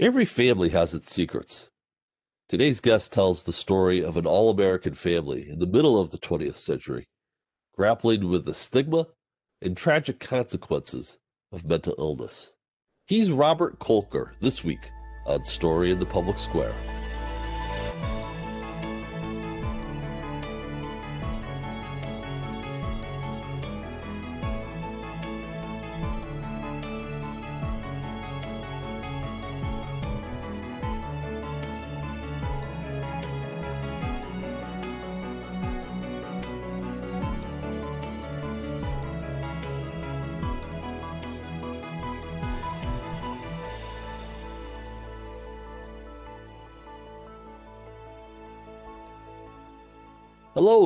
Every family has its secrets. Today's guest tells the story of an all American family in the middle of the 20th century, grappling with the stigma and tragic consequences of mental illness. He's Robert Kolker this week on Story in the Public Square.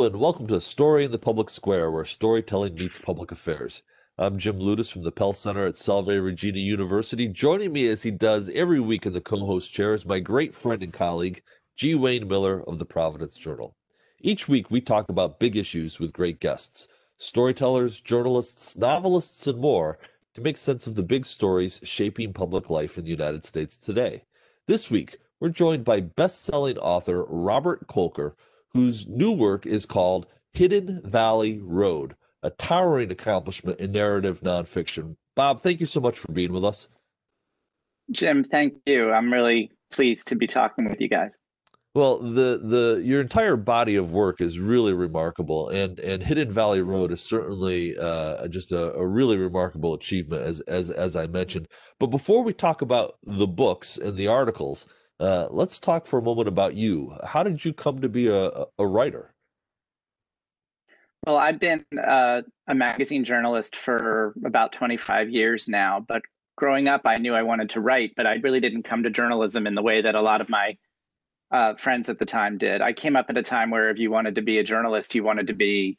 And welcome to Story in the Public Square, where storytelling meets public affairs. I'm Jim Ludes from the Pell Center at Salve Regina University. Joining me as he does every week in the co host chair is my great friend and colleague, G. Wayne Miller of the Providence Journal. Each week, we talk about big issues with great guests storytellers, journalists, novelists, and more to make sense of the big stories shaping public life in the United States today. This week, we're joined by best selling author Robert Kolker whose new work is called Hidden Valley Road, a towering accomplishment in narrative nonfiction. Bob, thank you so much for being with us. Jim, thank you. I'm really pleased to be talking with you guys. Well, the the your entire body of work is really remarkable, and and Hidden Valley Road is certainly uh, just a, a really remarkable achievement, as as as I mentioned. But before we talk about the books and the articles, uh, let's talk for a moment about you. How did you come to be a, a writer? Well, I've been uh, a magazine journalist for about 25 years now. But growing up, I knew I wanted to write, but I really didn't come to journalism in the way that a lot of my uh, friends at the time did. I came up at a time where if you wanted to be a journalist, you wanted to be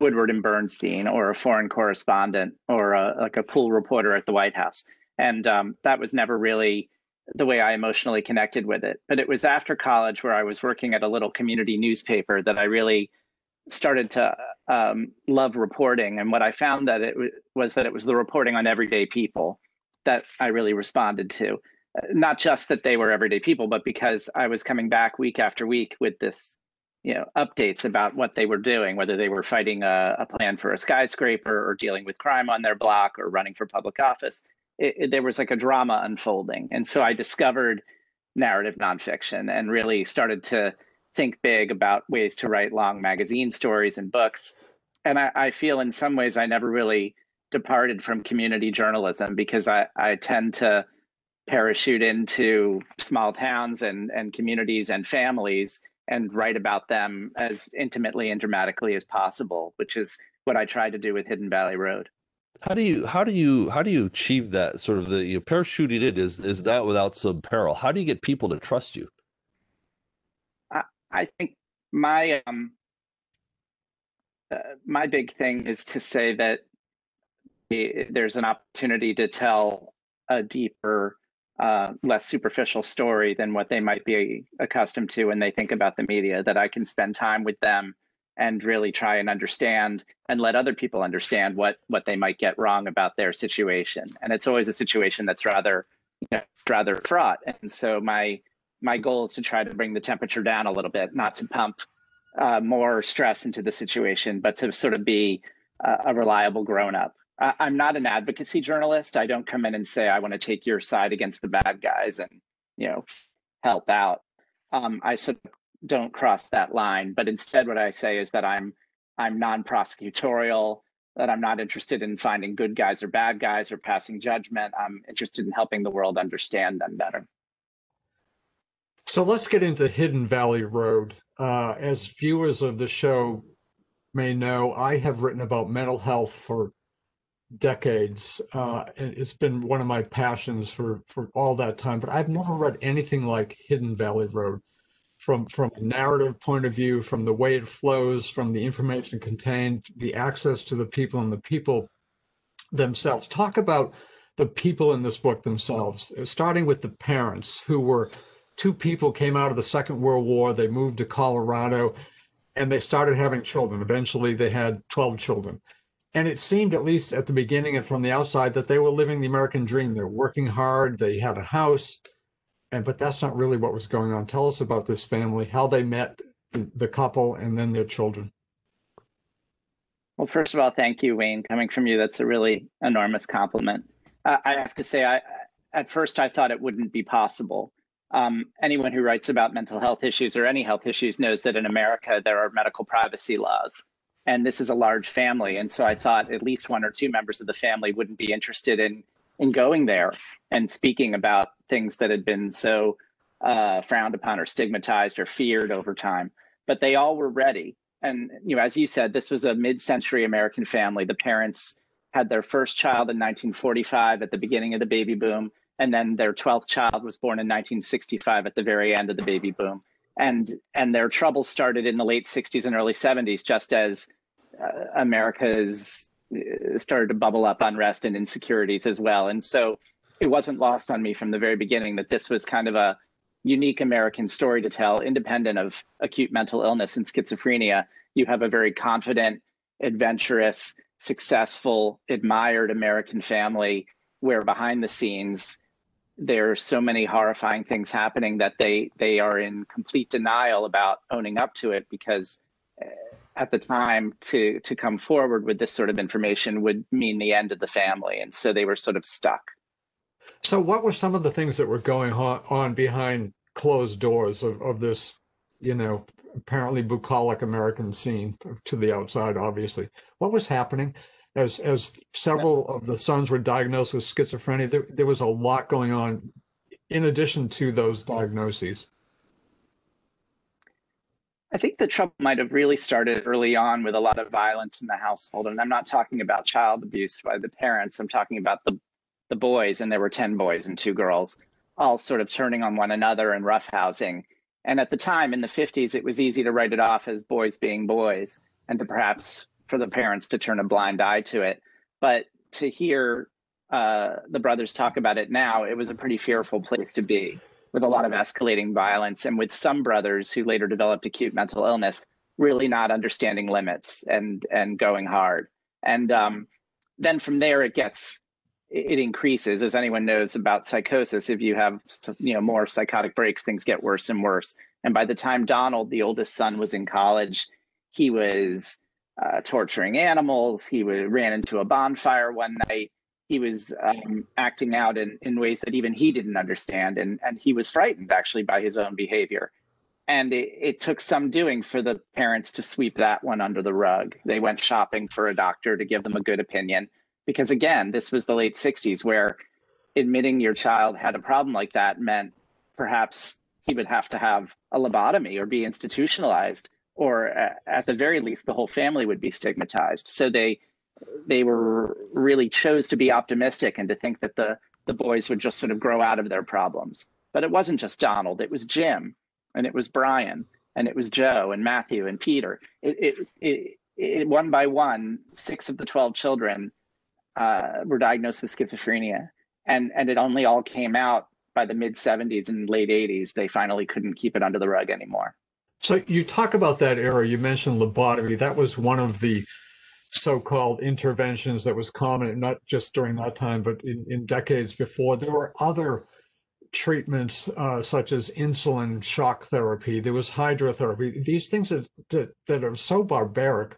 Woodward and Bernstein or a foreign correspondent or a, like a pool reporter at the White House. And um, that was never really the way I emotionally connected with it. But it was after college where I was working at a little community newspaper that I really started to um, love reporting. And what I found that it w- was that it was the reporting on everyday people that I really responded to. Uh, not just that they were everyday people, but because I was coming back week after week with this, you know, updates about what they were doing, whether they were fighting a, a plan for a skyscraper or dealing with crime on their block or running for public office it, it, there was like a drama unfolding. And so I discovered narrative nonfiction and really started to think big about ways to write long magazine stories and books. And I, I feel in some ways I never really departed from community journalism because I, I tend to parachute into small towns and, and communities and families and write about them as intimately and dramatically as possible, which is what I tried to do with Hidden Valley Road. How do you how do you how do you achieve that sort of the you know, parachuting it is is not without some peril. How do you get people to trust you? I, I think my um uh, my big thing is to say that there's an opportunity to tell a deeper, uh, less superficial story than what they might be accustomed to when they think about the media. That I can spend time with them and really try and understand and let other people understand what what they might get wrong about their situation. And it's always a situation that's rather you know, rather fraught. And so my my goal is to try to bring the temperature down a little bit not to pump uh, more stress into the situation but to sort of be a, a reliable grown up I, i'm not an advocacy journalist. I don't come in and say i want to take your side against the bad guys and you know help out. Um, I sort of don't cross that line. But instead, what I say is that I'm I'm non-prosecutorial. That I'm not interested in finding good guys or bad guys or passing judgment. I'm interested in helping the world understand them better. So let's get into Hidden Valley Road. Uh, as viewers of the show may know, I have written about mental health for decades. Uh, and it's been one of my passions for, for all that time, but I've never read anything like Hidden Valley Road from from a narrative point of view, from the way it flows, from the information contained, the access to the people and the people themselves. Talk about the people in this book themselves, uh, starting with the parents who were two people came out of the Second World War. They moved to Colorado and they started having children. Eventually, they had 12 children. And it seemed, at least at the beginning and from the outside, that they were living the American dream. They're working hard, they had a house, and but that's not really what was going on. Tell us about this family, how they met, the, the couple, and then their children. Well, first of all, thank you, Wayne. Coming from you, that's a really enormous compliment. Uh, I have to say, I at first I thought it wouldn't be possible. Um, anyone who writes about mental health issues or any health issues knows that in America there are medical privacy laws, and this is a large family. And so I thought at least one or two members of the family wouldn't be interested in in going there and speaking about things that had been so uh, frowned upon or stigmatized or feared over time. But they all were ready. And you know, as you said, this was a mid-century American family. The parents had their first child in 1945 at the beginning of the baby boom, and then their 12th child was born in 1965 at the very end of the baby boom. And and their troubles started in the late 60s and early 70s, just as uh, America's uh, started to bubble up unrest and insecurities as well. And so it wasn't lost on me from the very beginning that this was kind of a unique American story to tell, independent of acute mental illness and schizophrenia. You have a very confident, adventurous, successful, admired American family where behind the scenes there are so many horrifying things happening that they they are in complete denial about owning up to it because uh, at the time to to come forward with this sort of information would mean the end of the family and so they were sort of stuck so what were some of the things that were going on behind closed doors of, of this you know apparently bucolic american scene to the outside obviously what was happening as as several of the sons were diagnosed with schizophrenia there, there was a lot going on in addition to those diagnoses I think the trouble might have really started early on with a lot of violence in the household. And I'm not talking about child abuse by the parents. I'm talking about the the boys, and there were 10 boys and two girls, all sort of turning on one another and roughhousing. And at the time in the 50s, it was easy to write it off as boys being boys and to perhaps for the parents to turn a blind eye to it. But to hear uh, the brothers talk about it now, it was a pretty fearful place to be with a lot of escalating violence and with some brothers who later developed acute mental illness really not understanding limits and and going hard and um, then from there it gets it increases as anyone knows about psychosis if you have you know more psychotic breaks things get worse and worse and by the time donald the oldest son was in college he was uh, torturing animals he ran into a bonfire one night he was um, acting out in, in ways that even he didn't understand. And, and he was frightened actually by his own behavior. And it, it took some doing for the parents to sweep that one under the rug. They went shopping for a doctor to give them a good opinion. Because again, this was the late 60s where admitting your child had a problem like that meant perhaps he would have to have a lobotomy or be institutionalized, or at the very least, the whole family would be stigmatized. So they they were really chose to be optimistic and to think that the the boys would just sort of grow out of their problems. But it wasn't just Donald; it was Jim, and it was Brian, and it was Joe, and Matthew, and Peter. It it it, it one by one, six of the twelve children uh, were diagnosed with schizophrenia, and and it only all came out by the mid '70s and late '80s. They finally couldn't keep it under the rug anymore. So you talk about that era. You mentioned lobotomy. That was one of the so-called interventions that was common, not just during that time, but in, in decades before. There were other treatments uh, such as insulin shock therapy. There was hydrotherapy. These things that, that, that are so barbaric.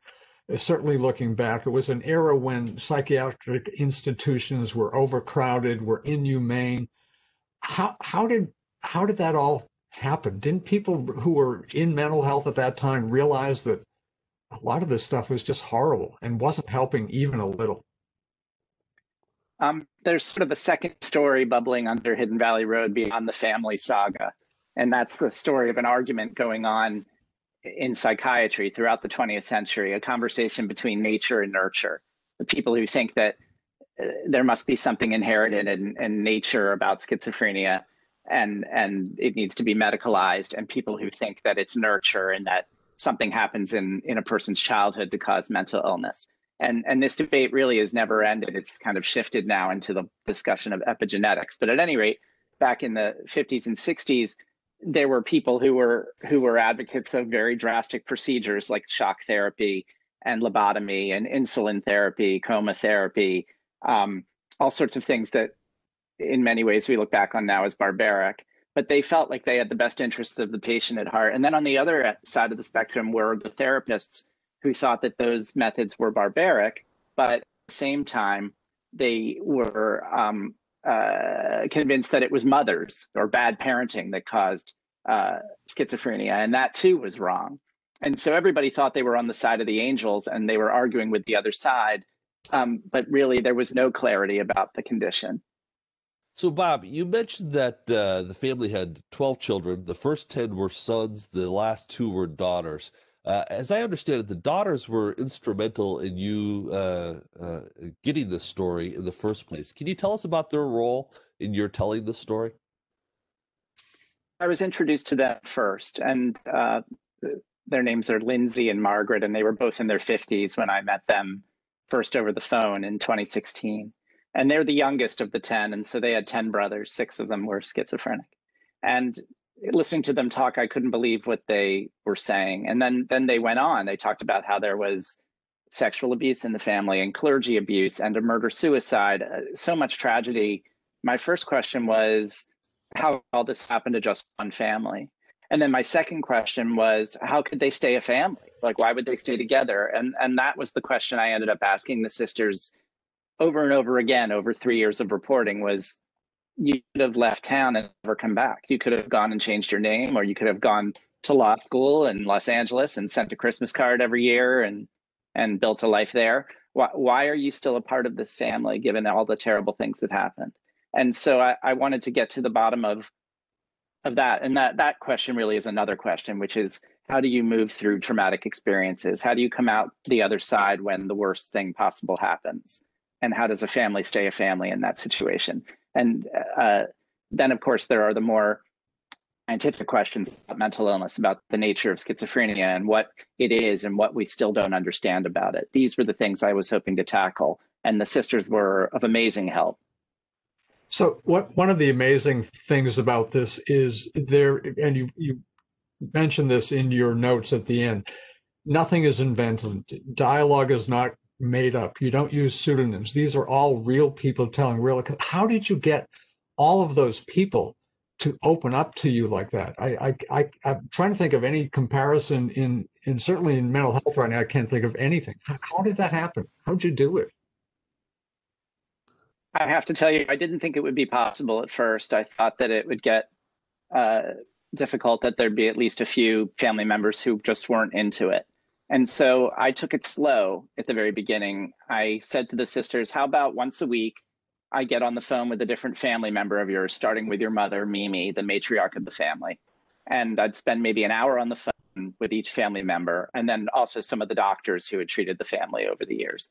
Certainly, looking back, it was an era when psychiatric institutions were overcrowded, were inhumane. How how did how did that all happen? Didn't people who were in mental health at that time realize that a lot of this stuff was just horrible and wasn't helping even a little. Um, there's sort of a second story bubbling under Hidden Valley Road beyond the family saga. And that's the story of an argument going on in psychiatry throughout the 20th century, a conversation between nature and nurture. The people who think that uh, there must be something inherited in, in nature about schizophrenia and, and it needs to be medicalized, and people who think that it's nurture and that something happens in in a person's childhood to cause mental illness. And and this debate really has never ended. It's kind of shifted now into the discussion of epigenetics. But at any rate, back in the 50s and 60s, there were people who were who were advocates of very drastic procedures like shock therapy and lobotomy and insulin therapy, coma therapy, um, all sorts of things that in many ways we look back on now as barbaric. but they felt like they had the best interests of the patient at heart. And then on the other side of the spectrum were the therapists who thought that those methods were barbaric, but at the same time, they were um, uh, convinced that it was mothers or bad parenting that caused uh, schizophrenia, and that too was wrong. And so everybody thought they were on the side of the angels and they were arguing with the other side. Um, but really, there was no clarity about the condition. So, Bob, you mentioned that uh, the family had 12 children. The first 10 were sons, the last two were daughters. Uh, as I understand it, the daughters were instrumental in you uh, uh getting the story in the first place. Can you tell us about their role in your telling the story? I was introduced to them first, and uh, their names are Lindsay and Margaret, and they were both in their 50s when I met them first over the phone in 2016. And they're the youngest of the 10. And so they had 10 brothers, six of them were schizophrenic. And listening to them talk, I couldn't believe what they were saying. And then then they went on. They talked about how there was sexual abuse in the family and clergy abuse and a murder suicide, uh, so much tragedy. My first question was how all this happened to just one family. And then my second question was how could they stay a family? Like why would they stay together? And and that was the question I ended up asking the sisters over and over again over 3 years of reporting was you could have left town and never come back. You could have gone and changed your name, or you could have gone to law school in Los Angeles and sent a Christmas card every year and and built a life there. Why, why are you still a part of this family given all the terrible things that happened? And so I, I wanted to get to the bottom of of that. And that that question really is another question, which is how do you move through traumatic experiences? How do you come out the other side when the worst thing possible happens? And how does a family stay a family in that situation? And uh, then, of course, there are the more scientific questions about mental illness, about the nature of schizophrenia and what it is and what we still don't understand about it. These were the things I was hoping to tackle. And the sisters were of amazing help. So, what one of the amazing things about this is there, and you you mentioned this in your notes at the end. Nothing is invented. Dialogue is not made up. You don't use pseudonyms. These are all real people telling real. How did you get all of those people to open up to you like that? I, I, I am trying to think of any comparison in, in certainly in mental health right now. I can't think of anything. How, how did that happen? How'd you do it? I have to tell you, I didn't think it would be possible at first. I thought that it would get uh, difficult, that there'd be at least a few family members who just weren't into it. And so I took it slow at the very beginning. I said to the sisters, How about once a week? I get on the phone with a different family member of yours, starting with your mother, Mimi, the matriarch of the family. And I'd spend maybe an hour on the phone with each family member, and then also some of the doctors who had treated the family over the years.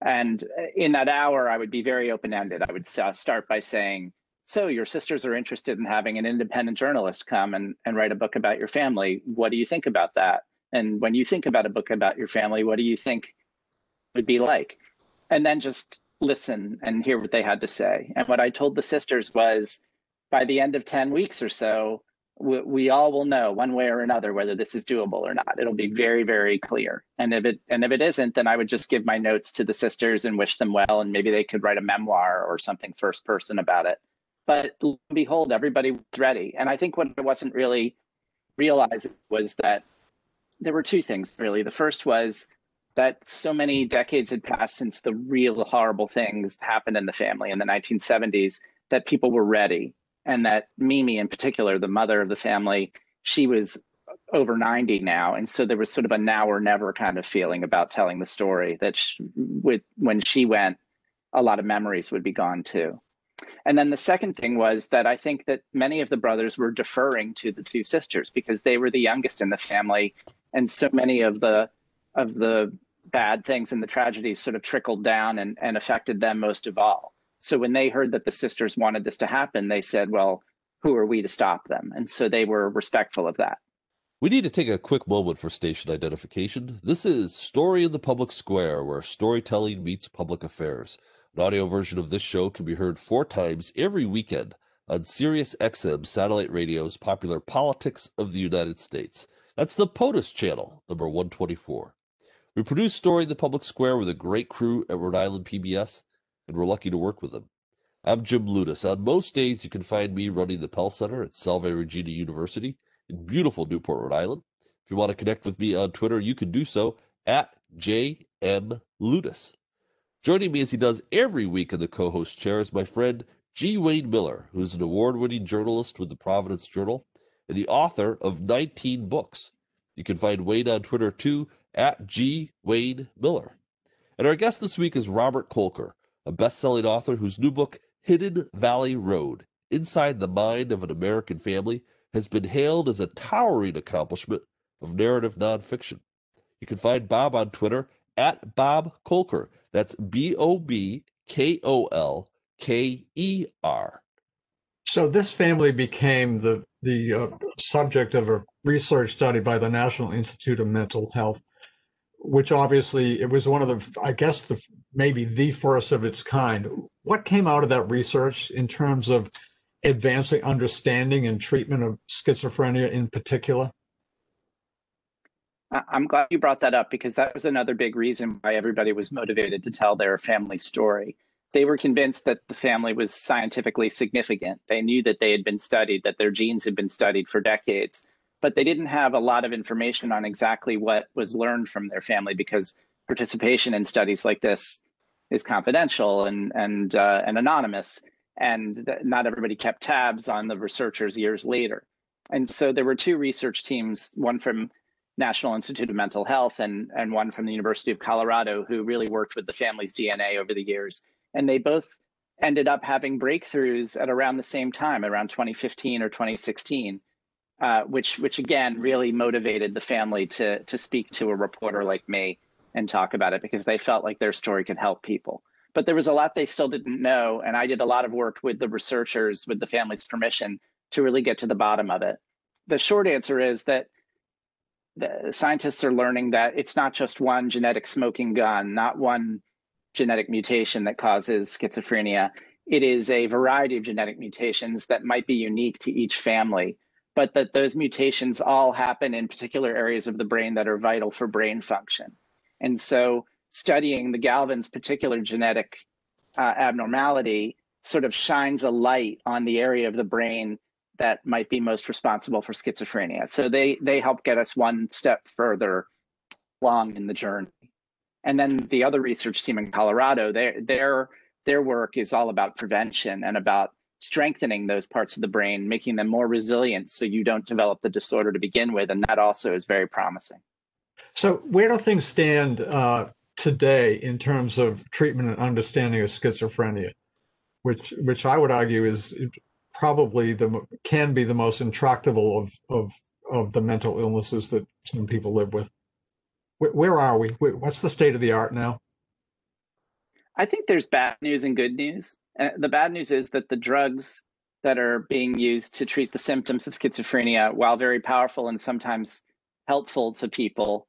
And in that hour, I would be very open ended. I would start by saying, So, your sisters are interested in having an independent journalist come and, and write a book about your family. What do you think about that? And when you think about a book about your family, what do you think would be like? And then just listen and hear what they had to say. And what I told the sisters was by the end of 10 weeks or so, we, we all will know one way or another whether this is doable or not. It'll be very, very clear. And if it and if it isn't, then I would just give my notes to the sisters and wish them well, and maybe they could write a memoir or something first person about it. But behold, everybody was ready. And I think what I wasn't really realizing was that there were two things really. The first was that so many decades had passed since the real horrible things happened in the family in the 1970s that people were ready. And that Mimi, in particular, the mother of the family, she was over 90 now. And so there was sort of a now or never kind of feeling about telling the story that she, with, when she went, a lot of memories would be gone too. And then the second thing was that I think that many of the brothers were deferring to the two sisters because they were the youngest in the family and so many of the of the bad things and the tragedies sort of trickled down and, and affected them most of all. So when they heard that the sisters wanted this to happen, they said, well, who are we to stop them? And so they were respectful of that. We need to take a quick moment for station identification. This is Story in the Public Square, where storytelling meets public affairs. An audio version of this show can be heard four times every weekend on Sirius XM satellite radio's popular Politics of the United States. That's the POTUS channel, number 124. We produce Story in the Public Square with a great crew at Rhode Island PBS, and we're lucky to work with them. I'm Jim Ludes. On most days, you can find me running the Pell Center at Salve Regina University in beautiful Newport, Rhode Island. If you want to connect with me on Twitter, you can do so at JM Ludes. Joining me as he does every week in the co host chair is my friend G. Wayne Miller, who's an award winning journalist with the Providence Journal and the author of 19 books. You can find Wayne on Twitter too at G. Wayne Miller. And our guest this week is Robert Kolker, a best selling author whose new book, Hidden Valley Road Inside the Mind of an American Family, has been hailed as a towering accomplishment of narrative nonfiction. You can find Bob on Twitter at Bob Kolker. That's B O B K O L K E R. So this family became the the uh, subject of a research study by the National Institute of Mental Health, which obviously it was one of the I guess the maybe the first of its kind. What came out of that research in terms of advancing understanding and treatment of schizophrenia in particular? I'm glad you brought that up because that was another big reason why everybody was motivated to tell their family story. They were convinced that the family was scientifically significant. They knew that they had been studied, that their genes had been studied for decades, but they didn't have a lot of information on exactly what was learned from their family because participation in studies like this is confidential and and uh, and anonymous, and not everybody kept tabs on the researchers years later. And so there were two research teams, one from National Institute of Mental Health and, and one from the University of Colorado who really worked with the family's DNA over the years. And they both ended up having breakthroughs at around the same time, around 2015 or 2016, uh, which which again really motivated the family to to speak to a reporter like me and talk about it because they felt like their story could help people. But there was a lot they still didn't know, and I did a lot of work with the researchers, with the family's permission, to really get to the bottom of it. The short answer is that the scientists are learning that it's not just one genetic smoking gun, not one genetic mutation that causes schizophrenia. It is a variety of genetic mutations that might be unique to each family, but that those mutations all happen in particular areas of the brain that are vital for brain function. And so studying the Galvin's particular genetic uh, abnormality sort of shines a light on the area of the brain that might be most responsible for schizophrenia. So they they help get us one step further along in the journey. And then the other research team in Colorado, their their their work is all about prevention and about strengthening those parts of the brain, making them more resilient so you don't develop the disorder to begin with. And that also is very promising. So where do things stand uh, today in terms of treatment and understanding of schizophrenia? Which, which I would argue is probably the can be the most intractable of of of the mental illnesses that some people live with. Where, where are we? What's the state of the art now? I think there's bad news and good news. Uh, the bad news is that the drugs that are being used to treat the symptoms of schizophrenia, while very powerful and sometimes helpful to people,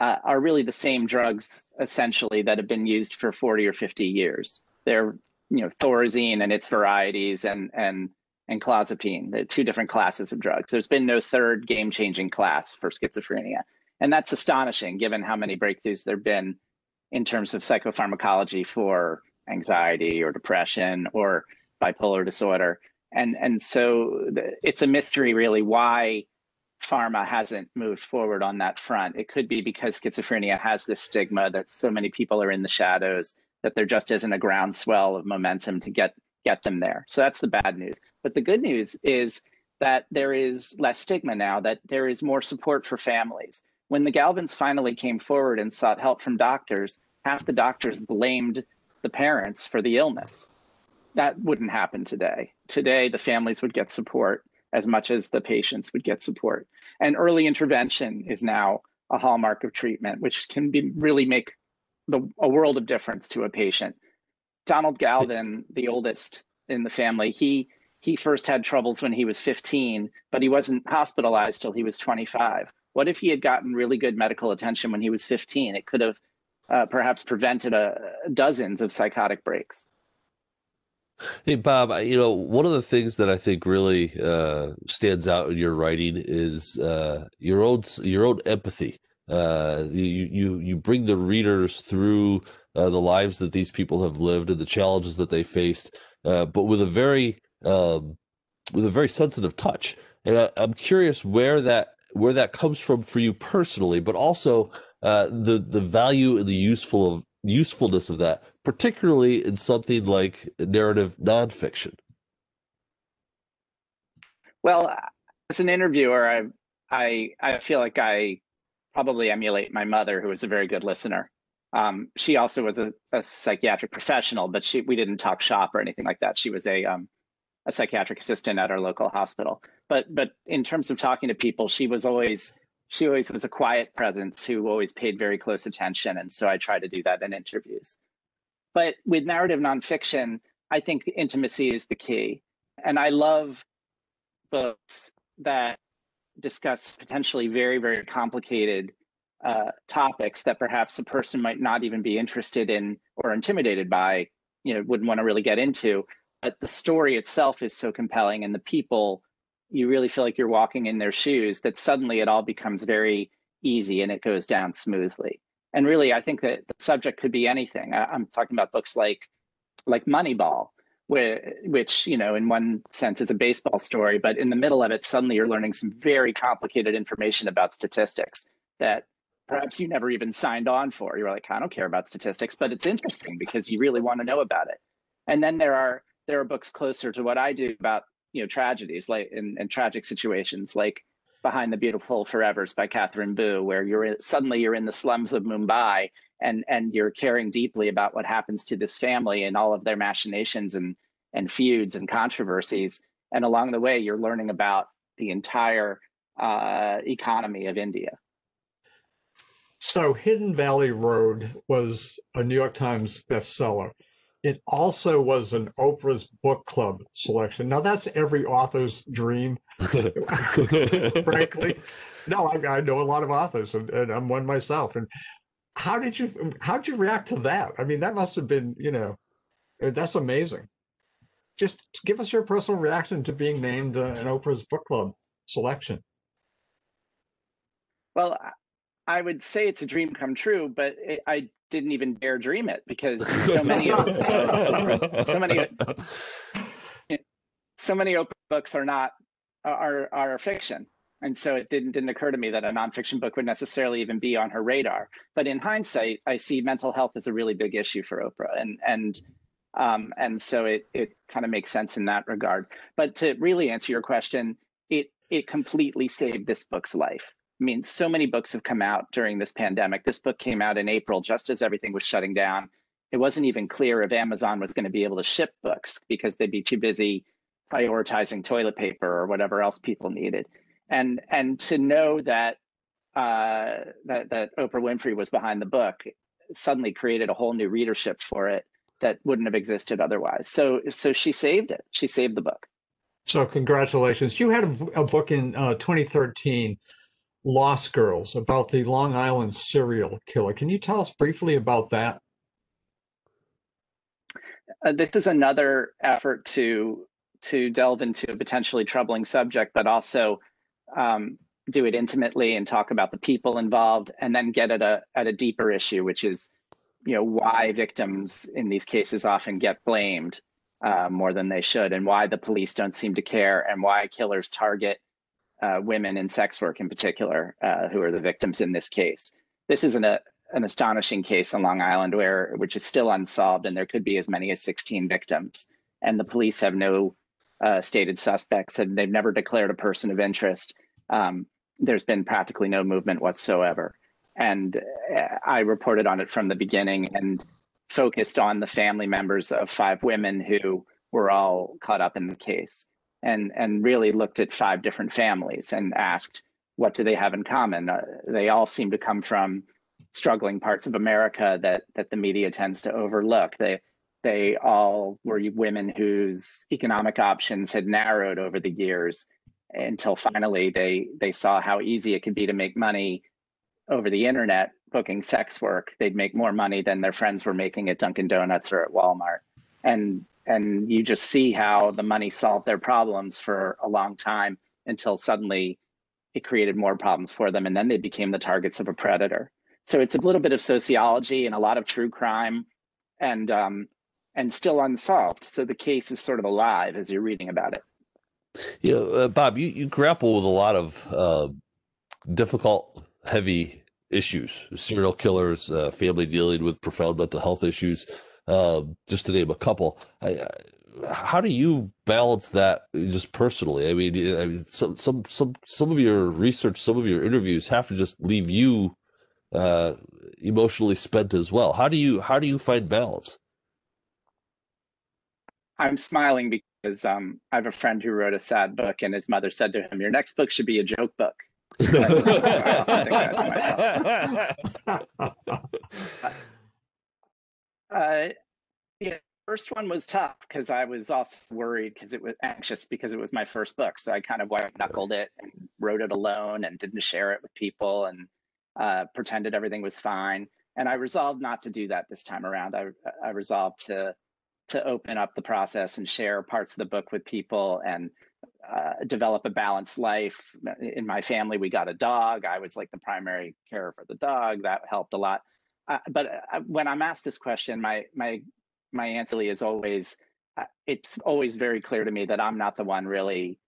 uh, are really the same drugs essentially that have been used for 40 or 50 years. They're you know thorazine and its varieties and and and clozapine the two different classes of drugs there's been no third game changing class for schizophrenia and that's astonishing given how many breakthroughs there've been in terms of psychopharmacology for anxiety or depression or bipolar disorder and and so it's a mystery really why pharma hasn't moved forward on that front it could be because schizophrenia has this stigma that so many people are in the shadows that there just isn't a groundswell of momentum to get get them there. So that's the bad news. But the good news is that there is less stigma now, that there is more support for families. When the Galvins finally came forward and sought help from doctors, half the doctors blamed the parents for the illness. That wouldn't happen today. Today, the families would get support as much as the patients would get support. And early intervention is now a hallmark of treatment, which can be really make the, a world of difference to a patient. Donald Galvin, the oldest in the family, he he first had troubles when he was 15, but he wasn't hospitalized till he was 25. What if he had gotten really good medical attention when he was 15? It could have uh, perhaps prevented a, uh, dozens of psychotic breaks. Hey Bob, you know one of the things that I think really uh, stands out in your writing is uh, your own your own empathy uh, you you you bring the readers through uh, the lives that these people have lived and the challenges that they faced uh, but with a very um, with a very sensitive touch. And I, am curious where that where that comes from for you personally, but also uh, the the value and the useful of usefulness of that, particularly in something like narrative nonfiction. Well, as an interviewer, I I I feel like I probably emulate my mother, who was a very good listener. Um, she also was a, a, psychiatric professional, but she we didn't talk shop or anything like that. She was a um, a psychiatric assistant at our local hospital. But but in terms of talking to people, she was always she always was a quiet presence who always paid very close attention, and so I try to do that in interviews. But with narrative nonfiction, I think the intimacy is the key, and I love books that discuss potentially very very complicated uh, topics that perhaps a person might not even be interested in or intimidated by, you know, wouldn't want to really get into. But the story itself is so compelling, and the people, you really feel like you're walking in their shoes. That suddenly it all becomes very easy and it goes down smoothly. And really, I think that the subject could be anything. I, am talking about books like like Moneyball, where, which you know, in one sense, is a baseball story, but in the middle of it, suddenly you're learning some very complicated information about statistics that perhaps you never even signed on for. You're like, I don't care about statistics, but it's interesting because you really want to know about it. And then there are there are books closer to what I do about you know tragedies like and, in tragic situations like Behind the Beautiful Forevers by Katherine Boo, where you're suddenly you're in the slums of Mumbai and and you're caring deeply about what happens to this family and all of their machinations and and feuds and controversies. And along the way, you're learning about the entire uh, economy of India. So Hidden Valley Road was a New York Times bestseller. It also was an Oprah's book club selection. Now that's every author's dream, frankly. No, I, I, know a lot of authors, and, and, I'm one myself. And how did you how did you react to that? I mean, that must have been you know, uh, that's amazing. Just give us your personal reaction to being named uh, an Oprah's book club selection. Well, I would say it's a dream come true, but it, I didn't even dare dream it because so many, uh, so many, so many Oprah books are not are are fiction, and so it didn't didn't occur to me that a nonfiction book would necessarily even be on her radar. But in hindsight, I see mental health as a really big issue for Oprah, and and um, and so it it kind of makes sense in that regard. But to really answer your question, it it completely saved this book's life I mean, so many books have come out during this pandemic. This book came out in April, just as everything was shutting down. It wasn't even clear if Amazon was going to be able to ship books because they'd be too busy prioritizing toilet paper or whatever else people needed. And and to know that uh, that that Oprah Winfrey was behind the book suddenly created a whole new readership for it that wouldn't have existed otherwise. So so she saved it. She saved the book. So congratulations. You had a, a book in uh, 2013 Lost Girls about the Long Island serial killer. Can you tell us briefly about that? Uh, this is another effort to to delve into a potentially troubling subject, but also um, do it intimately and talk about the people involved, and then get at a at a deeper issue, which is, you know, why victims in these cases often get blamed uh, more than they should, and why the police don't seem to care, and why killers target uh, women in sex work in particular uh, who are the victims in this case. This is an, a, an astonishing case on Long Island where which is still unsolved and there could be as many as 16 victims and the police have no uh, stated suspects and they've never declared a person of interest. Um, there's been practically no movement whatsoever. And uh, I reported on it from the beginning and focused on the family members of five women who were all caught up in the case and and really looked at five different families and asked what do they have in common? Uh, they all seem to come from struggling parts of america that that the media tends to overlook. They they all were women whose economic options had narrowed over the years until finally they they saw how easy it could be to make money over the internet booking sex work. They'd make more money than their friends were making at dunkin donuts or at walmart. And and you just see how the money solved their problems for a long time until suddenly it created more problems for them and then they became the targets of a predator so it's a little bit of sociology and a lot of true crime and um, and still unsolved. So the case is sort of alive as you're reading about it. You know, uh, Bob, you, you grapple with a lot of uh, difficult, heavy issues serial killers, uh, family dealing with profound mental health issues, um, just to name a couple. I, how do you balance that just personally? I mean, I mean, some some some some of your research, some of your interviews have to just leave you uh, emotionally spent as well. How do you how do you find balance? I'm smiling because um, I have a friend who wrote a sad book, and his mother said to him, "Your next book should be a joke book." uh, yeah, first one was tough because I was also worried because it was anxious because it was my first book. So I kind of white knuckled it and wrote it alone and didn't share it with people and uh, pretended everything was fine. And I resolved not to do that this time around. I, I resolved to to open up the process and share parts of the book with people and uh, develop a balanced life. In my family, we got a dog. I was like the primary carer for the dog. That helped a lot. Uh, but uh, when I'm asked this question, my my my answer is always uh, it's always very clear to me that I'm not the one really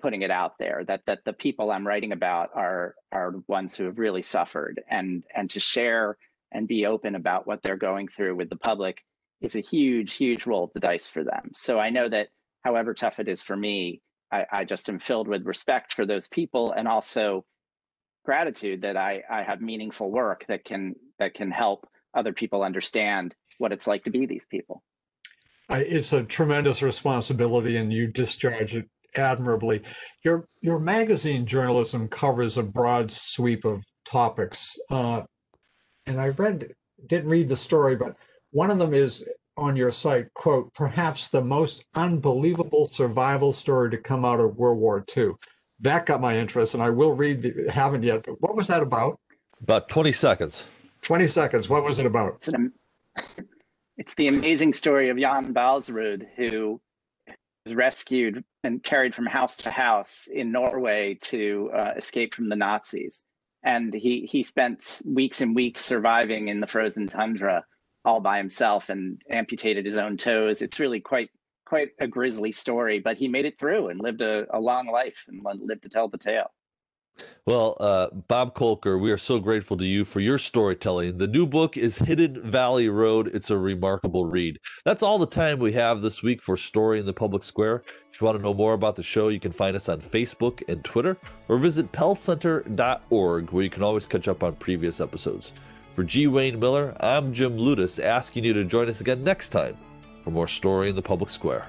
putting it out there. That that the people I'm writing about are are ones who have really suffered, and and to share and be open about what they're going through with the public is a huge huge roll of the dice for them. So I know that however tough it is for me, I, I just am filled with respect for those people and also gratitude that I, I have meaningful work that can that can help other people understand what it's like to be these people. I, it's a tremendous responsibility, and you discharge it admirably. Your your magazine journalism covers a broad sweep of topics, uh, and I read didn't read the story, but one of them is on your site, quote, perhaps the most unbelievable survival story to come out of World War II. That got my interest, and I will read the haven't yet, but what was that about? About 20 seconds. 20 seconds. What was it about? It's, an, it's the amazing story of Jan Baalsrud, who was rescued and carried from house to house in Norway to uh, escape from the Nazis. And he, he spent weeks and weeks surviving in the frozen tundra all by himself and amputated his own toes. It's really quite quite a grisly story, but he made it through and lived a, a long life and lived to tell the tale. Well, uh, Bob Kolker, we are so grateful to you for your storytelling. The new book is Hidden Valley Road. It's a remarkable read. That's all the time we have this week for Story in the Public Square. If you want to know more about the show, you can find us on Facebook and Twitter or visit pellcenter.org where you can always catch up on previous episodes. For G. Wayne Miller, I'm Jim Ludes, asking you to join us again next time for more Story in the Public Square.